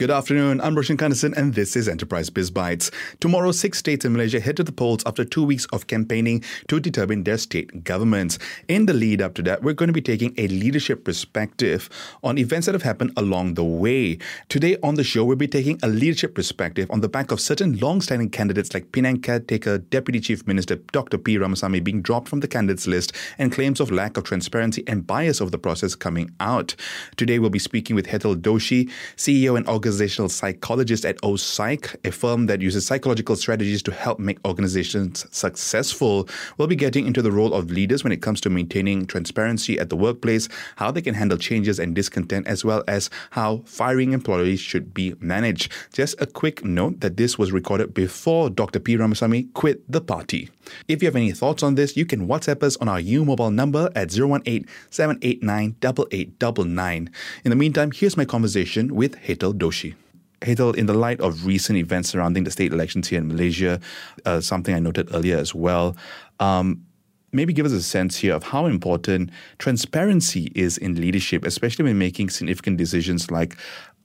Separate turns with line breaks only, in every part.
Good afternoon. I'm Roshan Kanesan, and this is Enterprise Biz Bytes. Tomorrow, six states in Malaysia head to the polls after two weeks of campaigning to determine their state governments. In the lead up to that, we're going to be taking a leadership perspective on events that have happened along the way. Today on the show, we'll be taking a leadership perspective on the back of certain long-standing candidates like Penang caretaker Deputy Chief Minister Dr. P. Ramasamy being dropped from the candidates list and claims of lack of transparency and bias of the process coming out. Today, we'll be speaking with Hetal Doshi, CEO and August organizational psychologist at OPsych, a firm that uses psychological strategies to help make organizations successful. We'll be getting into the role of leaders when it comes to maintaining transparency at the workplace, how they can handle changes and discontent, as well as how firing employees should be managed. Just a quick note that this was recorded before Dr. P. Ramasamy quit the party. If you have any thoughts on this, you can WhatsApp us on our U mobile number at 018 789 8899. In the meantime, here's my conversation with Hetal Doshi. Hetal, in the light of recent events surrounding the state elections here in Malaysia, uh, something I noted earlier as well, um, maybe give us a sense here of how important transparency is in leadership, especially when making significant decisions like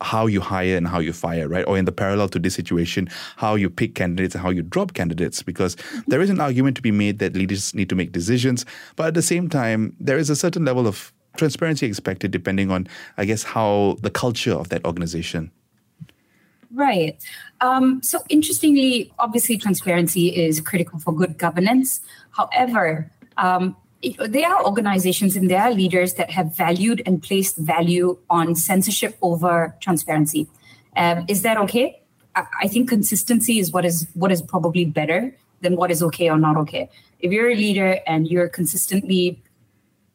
how you hire and how you fire, right? Or in the parallel to this situation, how you pick candidates and how you drop candidates, because there is an argument to be made that leaders need to make decisions, but at the same time, there is a certain level of transparency expected depending on, I guess, how the culture of that organization.
Right. Um, so, interestingly, obviously, transparency is critical for good governance. However, um, there are organizations and there are leaders that have valued and placed value on censorship over transparency. Um, is that okay? I, think consistency is what is what is probably better than what is okay or not okay. If you're a leader and you're consistently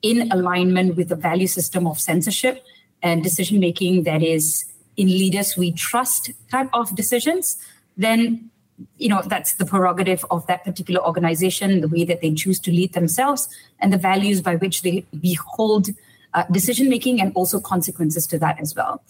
in alignment with the value system of censorship and decision making that is in leaders we trust type of decisions, then you know that's the prerogative of that particular organization, the way that they choose to lead themselves, and the values by which they behold uh, decision making and also consequences to that as well.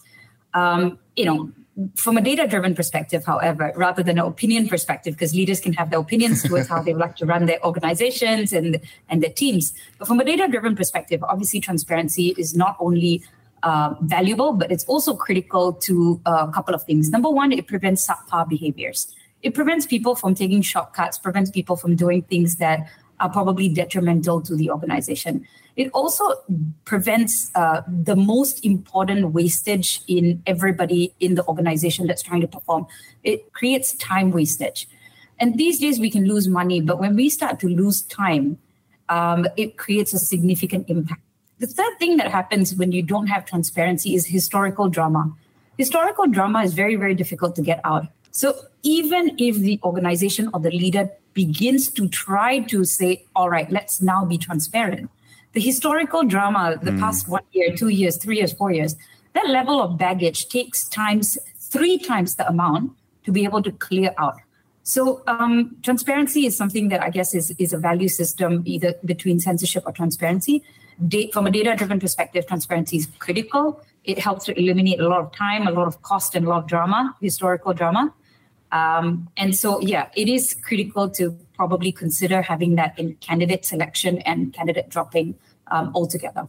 Um, you know, from a data driven perspective, however, rather than an opinion perspective, because leaders can have their opinions towards how they would like to run their organizations and, and their teams. But from a data driven perspective, obviously transparency is not only uh, valuable, but it's also critical to uh, a couple of things. Number one, it prevents subpar behaviors. It prevents people from taking shortcuts, prevents people from doing things that are probably detrimental to the organization. It also prevents uh, the most important wastage in everybody in the organization that's trying to perform. It creates time wastage. And these days we can lose money, but when we start to lose time, um, it creates a significant impact the third thing that happens when you don't have transparency is historical drama. Historical drama is very, very difficult to get out. So even if the organization or the leader begins to try to say, all right, let's now be transparent, the historical drama, the mm. past one year, two years, three years, four years, that level of baggage takes times three times the amount to be able to clear out. So um, transparency is something that I guess is, is a value system either between censorship or transparency from a data driven perspective, transparency is critical. It helps to eliminate a lot of time, a lot of cost, and a lot of drama, historical drama. Um, and so, yeah, it is critical to probably consider having that in candidate selection and candidate dropping um, altogether.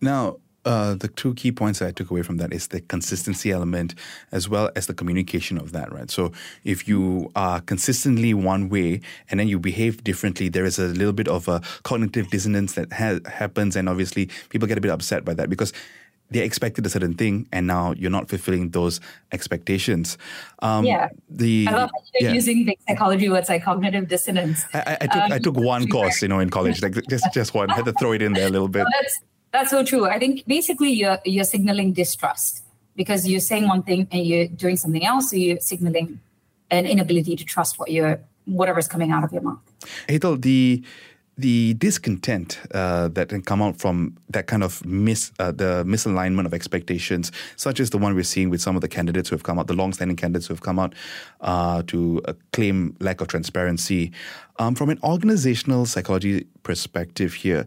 Now, uh, the two key points that I took away from that is the consistency element as well as the communication of that, right? So if you are consistently one way and then you behave differently, there is a little bit of a cognitive dissonance that ha- happens, and obviously people get a bit upset by that because they expected a certain thing and now you're not fulfilling those expectations.
Um, yeah. The, I love yeah. using the psychology words like cognitive dissonance.
I, I took, um, I took one course, you know, in college, like just, just one. I had to throw it in there a little bit.
that's, that's so true. I think basically you're you're signaling distrust because you're saying one thing and you're doing something else. So you're signaling an inability to trust what you're whatever's coming out of your mouth.
Hetal, the the discontent uh, that can come out from that kind of mis uh, the misalignment of expectations, such as the one we're seeing with some of the candidates who have come out, the long-standing candidates who have come out uh, to uh, claim lack of transparency. Um, from an organizational psychology perspective, here,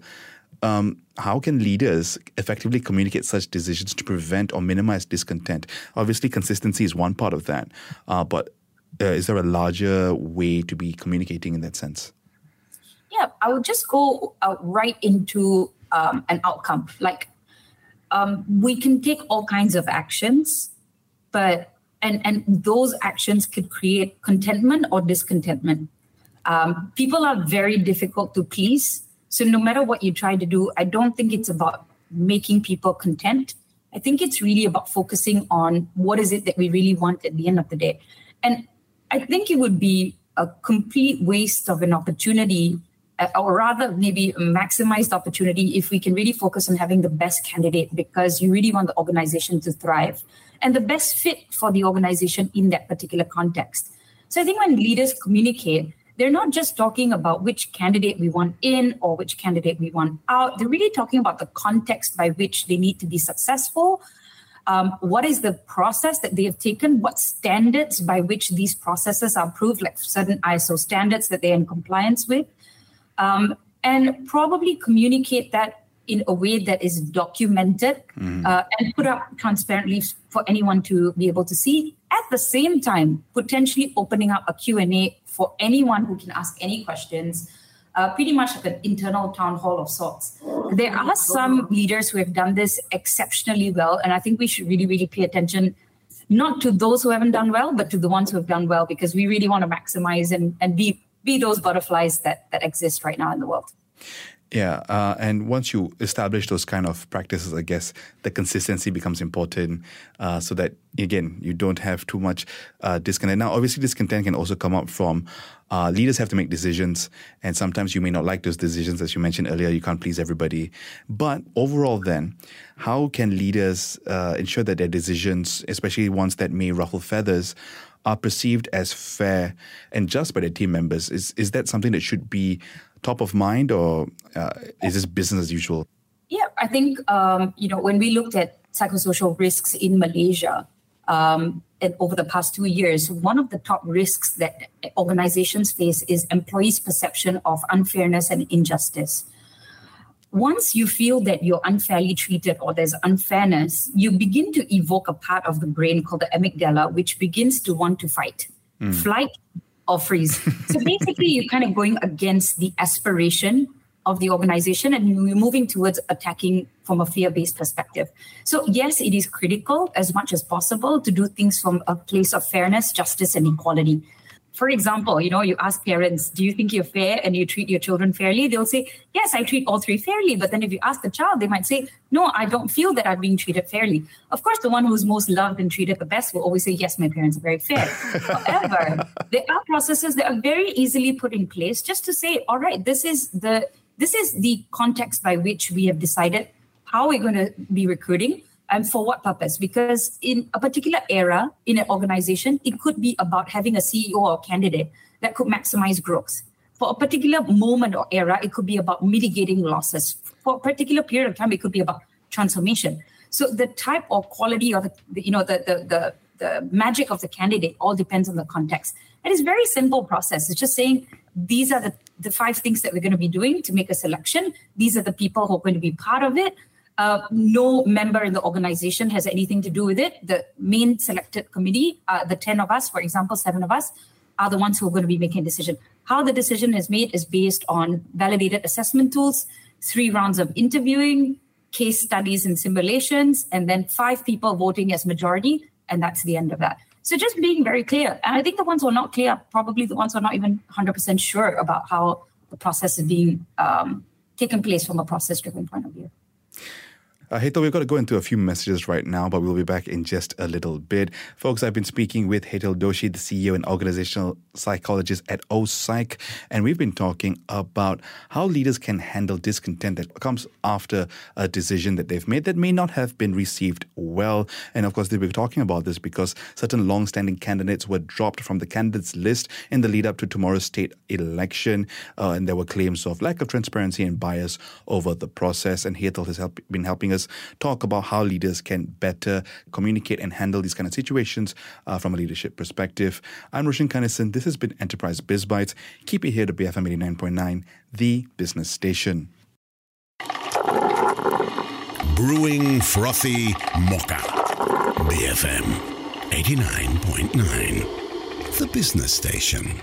um, how can leaders effectively communicate such decisions to prevent or minimize discontent? Obviously, consistency is one part of that, uh, but uh, is there a larger way to be communicating in that sense?
Yeah, I would just go uh, right into um, an outcome. Like um, we can take all kinds of actions, but and and those actions could create contentment or discontentment. Um, people are very difficult to please. So no matter what you try to do, I don't think it's about making people content. I think it's really about focusing on what is it that we really want at the end of the day. And I think it would be a complete waste of an opportunity, or rather, maybe maximize the opportunity if we can really focus on having the best candidate because you really want the organization to thrive and the best fit for the organization in that particular context. So I think when leaders communicate, they're not just talking about which candidate we want in or which candidate we want out. They're really talking about the context by which they need to be successful. Um, what is the process that they have taken? What standards by which these processes are approved, like certain ISO standards that they're in compliance with? Um, and probably communicate that in a way that is documented mm. uh, and put up transparently for anyone to be able to see at the same time potentially opening up a q&a for anyone who can ask any questions uh, pretty much like an internal town hall of sorts there are some leaders who have done this exceptionally well and i think we should really really pay attention not to those who haven't done well but to the ones who have done well because we really want to maximize and, and be be those butterflies that that exist right now in the world
yeah, uh, and once you establish those kind of practices, I guess the consistency becomes important, uh, so that again you don't have too much uh, discontent. Now, obviously, discontent can also come up from uh, leaders have to make decisions, and sometimes you may not like those decisions, as you mentioned earlier. You can't please everybody, but overall, then, how can leaders uh, ensure that their decisions, especially ones that may ruffle feathers, are perceived as fair and just by their team members? Is is that something that should be top of mind, or uh, is this business as usual?
Yeah, I think um, you know when we looked at psychosocial risks in Malaysia um, and over the past two years, one of the top risks that organizations face is employees' perception of unfairness and injustice. Once you feel that you're unfairly treated or there's unfairness, you begin to evoke a part of the brain called the amygdala, which begins to want to fight. Mm. Flight, or freeze. so basically, you're kind of going against the aspiration of the organization and you're moving towards attacking from a fear based perspective. So, yes, it is critical as much as possible to do things from a place of fairness, justice, and equality for example, you know, you ask parents, do you think you're fair and you treat your children fairly? They'll say, yes, I treat all three fairly. But then if you ask the child, they might say, no, I don't feel that I'm being treated fairly. Of course, the one who's most loved and treated the best will always say, yes, my parents are very fair. However, there are processes that are very easily put in place just to say, all right, this is the this is the context by which we have decided how we're going to be recruiting and for what purpose? Because in a particular era in an organization, it could be about having a CEO or candidate that could maximize growth. For a particular moment or era, it could be about mitigating losses. For a particular period of time, it could be about transformation. So the type or quality or the, you know the, the the the magic of the candidate all depends on the context. And it's very simple process. It's just saying these are the, the five things that we're going to be doing to make a selection. These are the people who are going to be part of it. Uh, no member in the organization has anything to do with it. The main selected committee, uh, the 10 of us, for example, seven of us, are the ones who are going to be making a decision. How the decision is made is based on validated assessment tools, three rounds of interviewing, case studies and simulations, and then five people voting as majority, and that's the end of that. So just being very clear. And I think the ones who are not clear are probably the ones who are not even 100% sure about how the process is being um, taken place from a process driven point of view.
Uh, we've got to go into a few messages right now, but we'll be back in just a little bit. Folks, I've been speaking with Hetal Doshi, the CEO and organizational psychologist at OPsych, and we've been talking about how leaders can handle discontent that comes after a decision that they've made that may not have been received well. And of course, we're talking about this because certain long-standing candidates were dropped from the candidates list in the lead up to tomorrow's state election, uh, and there were claims of lack of transparency and bias over the process. And Hetal has help, been helping us us talk about how leaders can better communicate and handle these kind of situations uh, from a leadership perspective. I'm Roshan Kanesan. This has been Enterprise Biz Bites. Keep it here to BFM 89.9, the business station.
Brewing frothy mocha. BFM 89.9, the business station.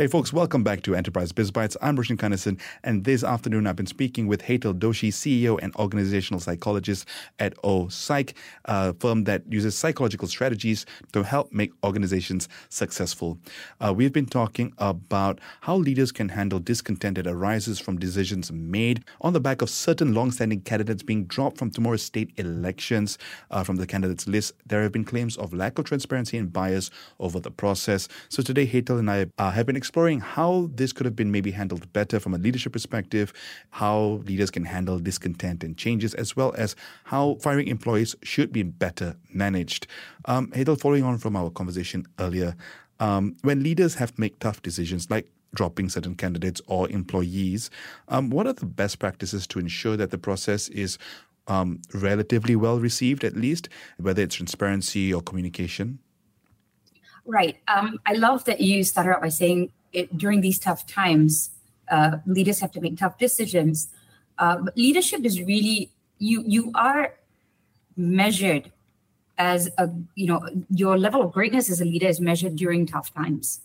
Hey, folks, welcome back to Enterprise Biz Bites. I'm Roshan Kanesan, and this afternoon I've been speaking with Hetal Doshi, CEO and organizational psychologist at OPsych, a firm that uses psychological strategies to help make organizations successful. Uh, we've been talking about how leaders can handle discontent that arises from decisions made on the back of certain long-standing candidates being dropped from tomorrow's state elections. Uh, from the candidates list, there have been claims of lack of transparency and bias over the process. So today, Hetal and I uh, have been exploring how this could have been maybe handled better from a leadership perspective, how leaders can handle discontent and changes, as well as how firing employees should be better managed. Um, following on from our conversation earlier, um, when leaders have to make tough decisions like dropping certain candidates or employees, um, what are the best practices to ensure that the process is um, relatively well received, at least, whether it's transparency or communication?
Right. Um, I love that you started out by saying it, during these tough times, uh, leaders have to make tough decisions. Uh, but leadership is really you. You are measured as a you know your level of greatness as a leader is measured during tough times,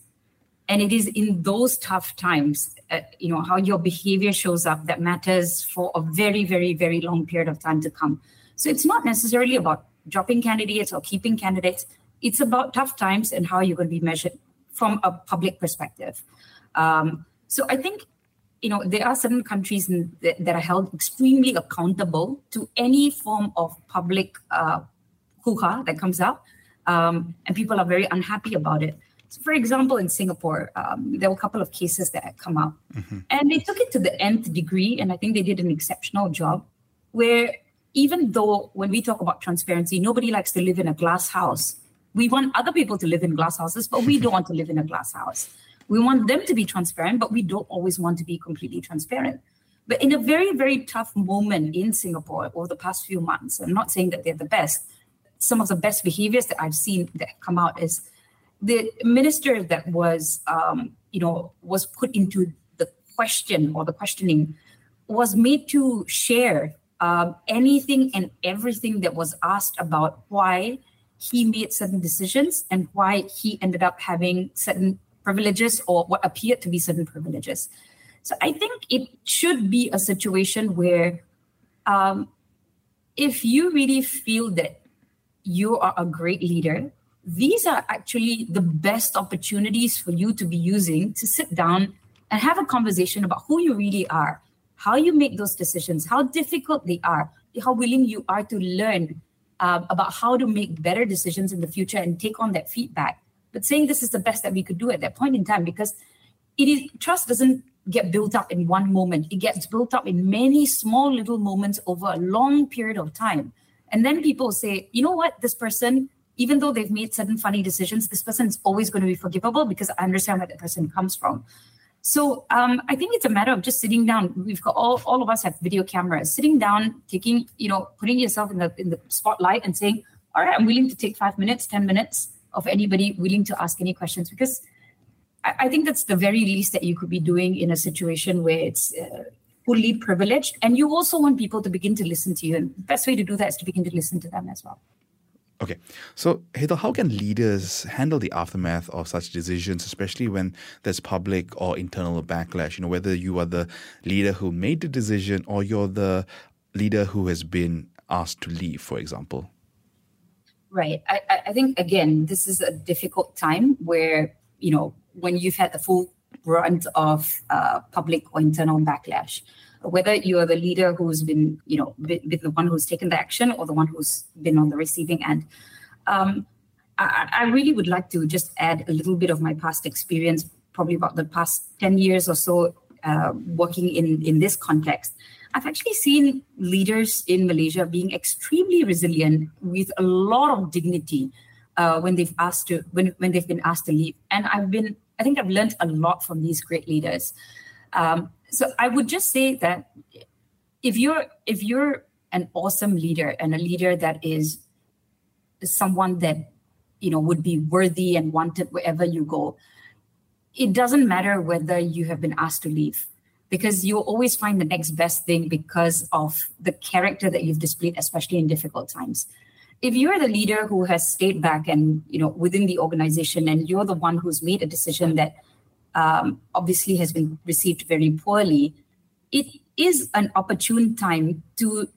and it is in those tough times, uh, you know how your behavior shows up that matters for a very very very long period of time to come. So it's not necessarily about dropping candidates or keeping candidates. It's about tough times and how you're going to be measured from a public perspective. Um, so I think you know there are certain countries in, that, that, are held extremely accountable to any form of public uh, hoo-ha that comes out, um, and people are very unhappy about it. So, for example, in Singapore, um, there were a couple of cases that had come up, mm-hmm. and they took it to the nth degree, and I think they did an exceptional job. Where even though when we talk about transparency, nobody likes to live in a glass house we want other people to live in glass houses, but we don't want to live in a glass house. We want them to be transparent, but we don't always want to be completely transparent. But in a very, very tough moment in Singapore over the past few months, I'm not saying that they're the best, some of the best behaviors that I've seen that come out is the minister that was, um, you know, was put into the question or the questioning was made to share um, anything and everything that was asked about why he made certain decisions and why he ended up having certain privileges or what appeared to be certain privileges. So I think it should be a situation where um, if you really feel that you are a great leader, these are actually the best opportunities for you to be using to sit down and have a conversation about who you really are, how you make those decisions, how difficult they are, how willing you are to learn um, about how to make better decisions in the future and take on that feedback. But saying this is the best that we could do at that point in time because it is trust doesn't get built up in one moment. It gets built up in many small little moments over a long period of time. And then people say, you know what, this person, even though they've made certain funny decisions, this person is always going to be forgivable because I understand where that person comes from. So um, I think it's a matter of just sitting down. We've got all, all of us have video cameras. Sitting down, taking, you know, putting yourself in the in the spotlight and saying, all right, I'm willing to take five minutes, ten minutes of anybody willing to ask any questions because I, I think that's the very least that you could be doing in a situation where it's uh, fully privileged, and you also want people to begin to listen to you. And the best way to do that is to begin to listen to them as well.
Okay. So, Hetal, how can leaders handle the aftermath of such decisions, especially when there's public or internal backlash? You know, whether you are the leader who made the decision or you're the leader who has been asked to leave, for example?
Right. I, I think, again, this is a difficult time where, you know, when you've had the full brunt of uh, public or internal backlash whether you're the leader who's been, you know, been, the one who's taken the action or the one who's been on the receiving end. Um, I, I, really would like to just add a little bit of my past experience, probably about the past 10 years or so, uh, working in, in this context. I've actually seen leaders in Malaysia being extremely resilient with a lot of dignity uh, when they've asked to when, when they've been asked to leave. And I've been I think I've learned a lot from these great leaders. Um, so I would just say that if you're if you're an awesome leader and a leader that is someone that you know would be worthy and wanted wherever you go, it doesn't matter whether you have been asked to leave because you'll always find the next best thing because of the character that you've displayed, especially in difficult times. If you're the leader who has stayed back and you know within the organization and you're the one who's made a decision that um, obviously has been received very poorly, it is an opportune time to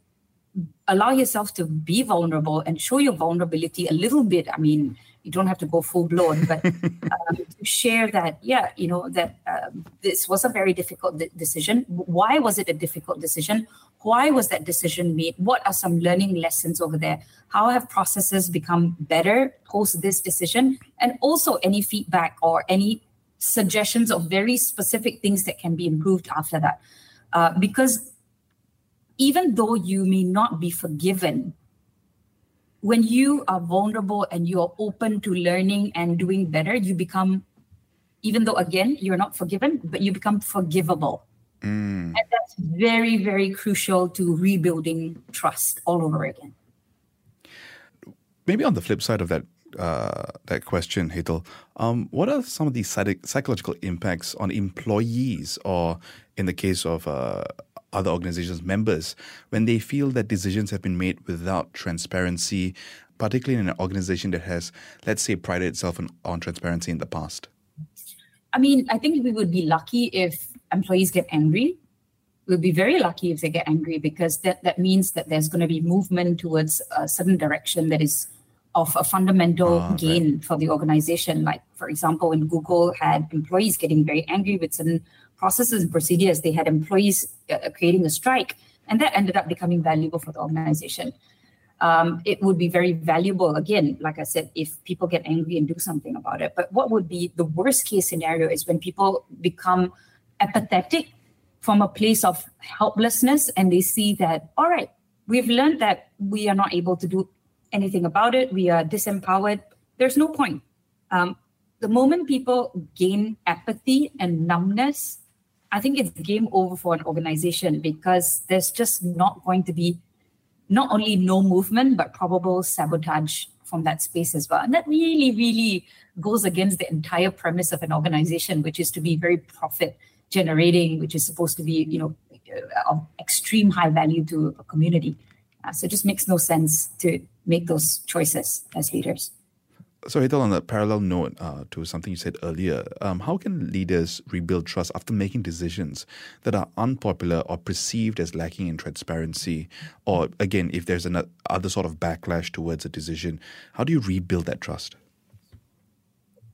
allow yourself to be vulnerable and show your vulnerability a little bit. I mean, you don't have to go full blown, but um, to share that, yeah, you know, that um, this was a very difficult de- decision. Why was it a difficult decision? Why was that decision made? What are some learning lessons over there? How have processes become better post this decision? And also any feedback or any suggestions of very specific things that can be improved after that. Uh, because even though you may not be forgiven, when you are vulnerable and you're open to learning and doing better, you become, even though again, you're not forgiven, but you become forgivable. Mm. And that's very, very crucial to rebuilding trust all over again.
Maybe on the flip side of that, uh, that question, Hetal, um, what are some of the psych- psychological impacts on employees, or in the case of uh, other organizations' members, when they feel that decisions have been made without transparency, particularly in an organization that has, let's say, prided itself on, on transparency in the past?
I mean, I think we would be lucky if employees get angry. We'll be very lucky if they get angry because that, that means that there's going to be movement towards a certain direction that is of a fundamental oh, gain right. for the organization. Like, for example, when Google had employees getting very angry with certain processes and procedures, they had employees uh, creating a strike, and that ended up becoming valuable for the organization. Um, it would be very valuable, again, like I said, if people get angry and do something about it. But what would be the worst case scenario is when people become apathetic from a place of helplessness and they see that, all right, we've learned that we are not able to do anything about it. We are disempowered. There's no point. Um, the moment people gain apathy and numbness, I think it's game over for an organization because there's just not going to be not only no movement, but probable sabotage from that space as well. And that really, really goes against the entire premise of an organization, which is to be very profit generating, which is supposed to be, you know, of extreme high value to a community. Uh, so it just makes no sense to make those choices as leaders.
So, Hetal, on a parallel note uh, to something you said earlier, um, how can leaders rebuild trust after making decisions that are unpopular or perceived as lacking in transparency? Or, again, if there's another sort of backlash towards a decision, how do you rebuild that trust?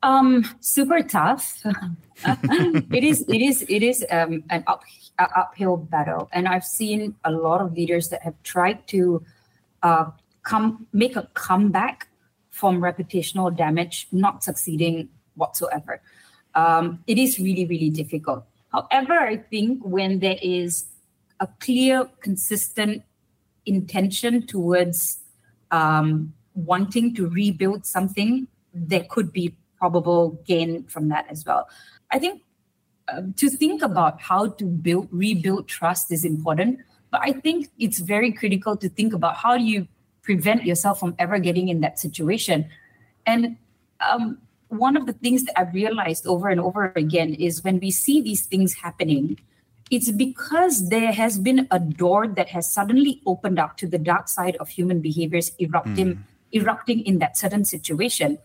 Um, super tough. it is. It is. It is um, an up, uh, uphill battle, and I've seen a lot of leaders that have tried to uh, come make a comeback from reputational damage, not succeeding whatsoever. Um, it is really, really difficult. However, I think when there is a clear, consistent intention towards um, wanting to rebuild something, there could be probable gain from that as well. I think um, to think about how to build rebuild trust is important, but I think it's very critical to think about how do you prevent yourself from ever getting in that situation. And um, one of the things that I've realized over and over again is when we see these things happening, it's because there has been a door that has suddenly opened up to the dark side of human behaviors erupting, mm. erupting in that certain situation.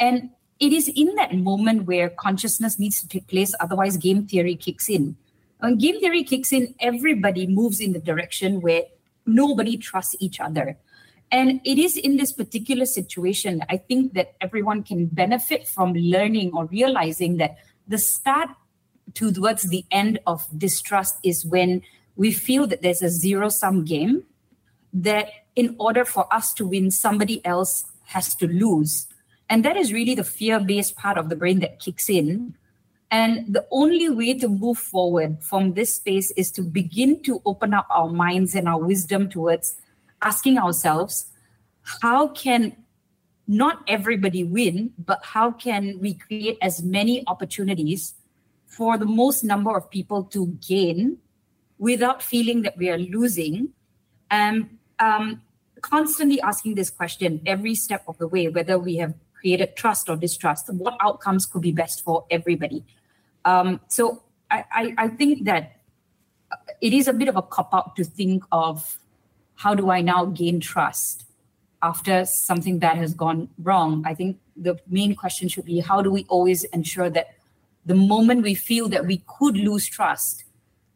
And it is in that moment where consciousness needs to take place, otherwise, game theory kicks in. When game theory kicks in, everybody moves in the direction where nobody trusts each other. And it is in this particular situation, I think that everyone can benefit from learning or realizing that the start towards the end of distrust is when we feel that there's a zero sum game, that in order for us to win, somebody else has to lose. And that is really the fear based part of the brain that kicks in. And the only way to move forward from this space is to begin to open up our minds and our wisdom towards asking ourselves how can not everybody win, but how can we create as many opportunities for the most number of people to gain without feeling that we are losing? And um, constantly asking this question every step of the way, whether we have created trust or distrust, what outcomes could be best for everybody. Um, so I, I, I think that it is a bit of a cop out to think of how do I now gain trust after something bad has gone wrong? I think the main question should be how do we always ensure that the moment we feel that we could lose trust,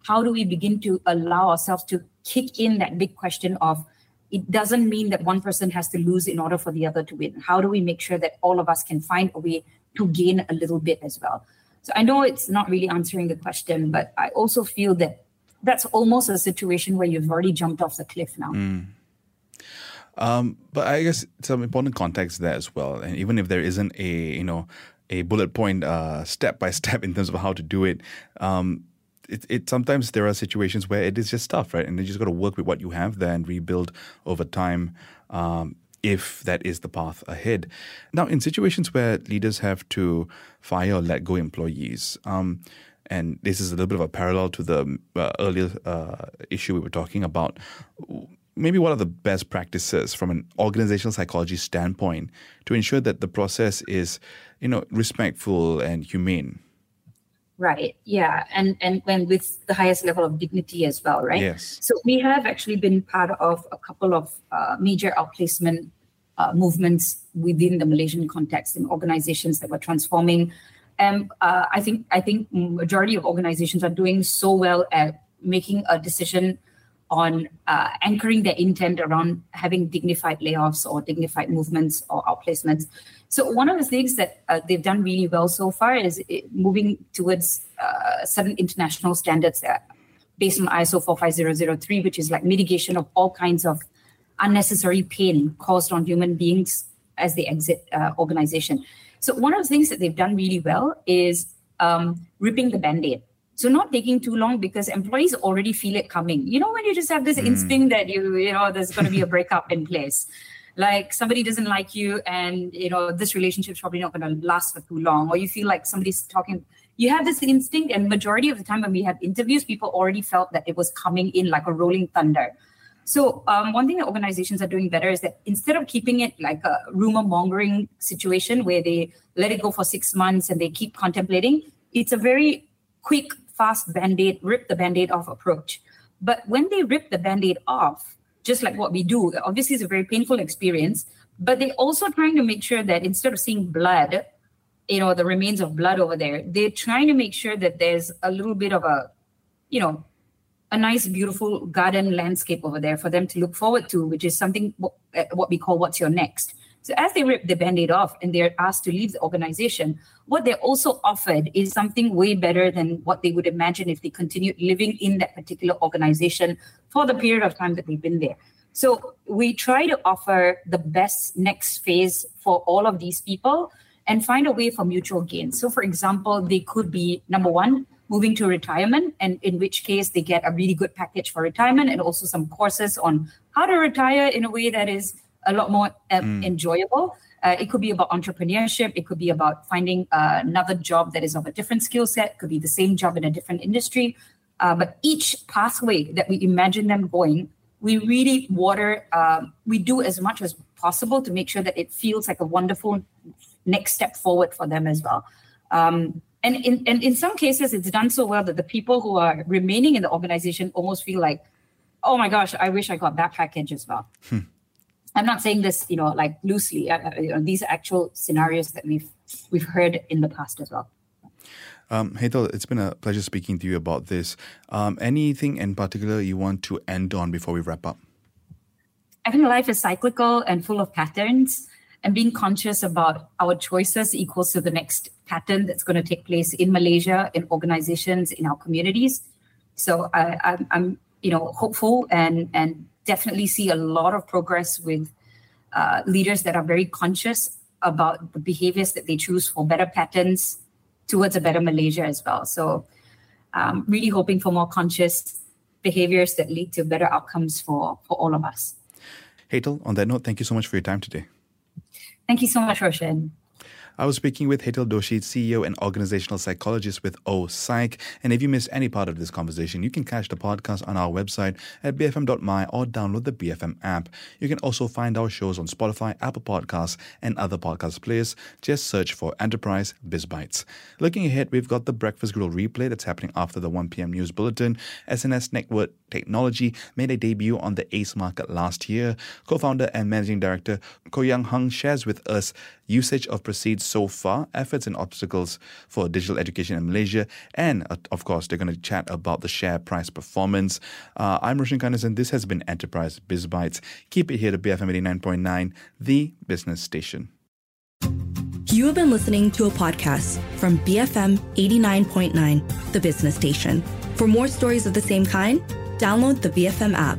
how do we begin to allow ourselves to kick in that big question of it doesn't mean that one person has to lose in order for the other to win. How do we make sure that all of us can find a way to gain a little bit as well? So I know it's not really answering the question, but I also feel that that's almost a situation where you've already jumped off the cliff now.
Mm. Um, but I guess some important context there as well. And even if there isn't a you know a bullet point uh, step by step in terms of how to do it, um, it, it sometimes there are situations where it is just tough, right? And you just got to work with what you have there and rebuild over time. Um, if that is the path ahead. Now, in situations where leaders have to fire or let go employees, um, and this is a little bit of a parallel to the uh, earlier uh, issue we were talking about. Maybe what are the best practices from an organizational psychology standpoint to ensure that the process is, you know, respectful and humane?
Right. Yeah. And and with the highest level of dignity as well, right?
Yes.
So we have actually been part of a couple of uh, major outplacement uh, movements within the Malaysian context in organizations that were transforming. And uh, I think I think majority of organizations are doing so well at making a decision on uh, anchoring their intent around having dignified layoffs or dignified movements or outplacements. So one of the things that uh, they've done really well so far is moving towards uh, certain international standards based on ISO 45003, which is like mitigation of all kinds of unnecessary pain caused on human beings as they exit uh, organization. So one of the things that they've done really well is um, ripping the band-aid so not taking too long because employees already feel it coming. You know, when you just have this mm. instinct that you, you know, there's going to be a breakup in place. Like somebody doesn't like you, and you know this relationship's probably not going to last for too long, or you feel like somebody's talking. You have this instinct, and majority of the time when we have interviews, people already felt that it was coming in like a rolling thunder. So um, one thing that organizations are doing better is that instead of keeping it like a rumor mongering situation where they let it go for six months and they keep contemplating, it's a very quick fast band-aid, rip the band-aid off approach. But when they rip the band-aid off, just like what we do, obviously it's a very painful experience, but they're also trying to make sure that instead of seeing blood, you know, the remains of blood over there, they're trying to make sure that there's a little bit of a, you know, a nice, beautiful garden landscape over there for them to look forward to, which is something eh, what we call what's your next. So as they rip the band-aid off and they're asked to leave the organization, what they're also offered is something way better than what they would imagine if they continued living in that particular organization for the period of time that they've been there. So we try to offer the best next phase for all of these people and find a way for mutual gain. So for example, they could be number one, moving to retirement, and in which case they get a really good package for retirement and also some courses on how to retire in a way that is a lot more uh, mm. enjoyable. Uh, it could be about entrepreneurship. It could be about finding uh, another job that is of a different skill set. Could be the same job in a different industry. Uh, but each pathway that we imagine them going, we really water. Um, we do as much as possible to make sure that it feels like a wonderful next step forward for them as well. Um, and in and in some cases, it's done so well that the people who are remaining in the organization almost feel like, oh my gosh, I wish I got that package as well. Hmm. I'm not saying this, you know, like loosely. Uh, you know, these are actual scenarios that we've we've heard in the past as well.
Um, Hetal, it's been a pleasure speaking to you about this. Um, anything in particular you want to end on before we wrap up?
I think life is cyclical and full of patterns, and being conscious about our choices equals to the next pattern that's going to take place in Malaysia, in organizations, in our communities. So I, I'm, I'm, you know, hopeful and and definitely see a lot of progress with uh, leaders that are very conscious about the behaviors that they choose for better patterns towards a better Malaysia as well. So, um, really hoping for more conscious behaviors that lead to better outcomes for, for all of us.
Hetal, on that note, thank you so much for your time today.
Thank you so much, Roshan.
I was speaking with Hetal Doshi, CEO and organizational psychologist with O Psych. And if you missed any part of this conversation, you can catch the podcast on our website at bfm.my or download the BFM app. You can also find our shows on Spotify, Apple Podcasts, and other podcast players. Just search for Enterprise Biz Bites. Looking ahead, we've got the Breakfast Grill replay that's happening after the 1 p.m. news bulletin. SNS Network Technology made a debut on the ACE market last year. Co founder and managing director Ko Yang Hung shares with us usage of proceeds so far, efforts and obstacles for digital education in Malaysia, and uh, of course, they're going to chat about the share price performance. Uh, I'm Roshan Kanesan. This has been Enterprise Biz Bites. Keep it here to BFM 89.9, the business station.
You have been listening to a podcast from BFM 89.9, the business station. For more stories of the same kind, download the BFM app.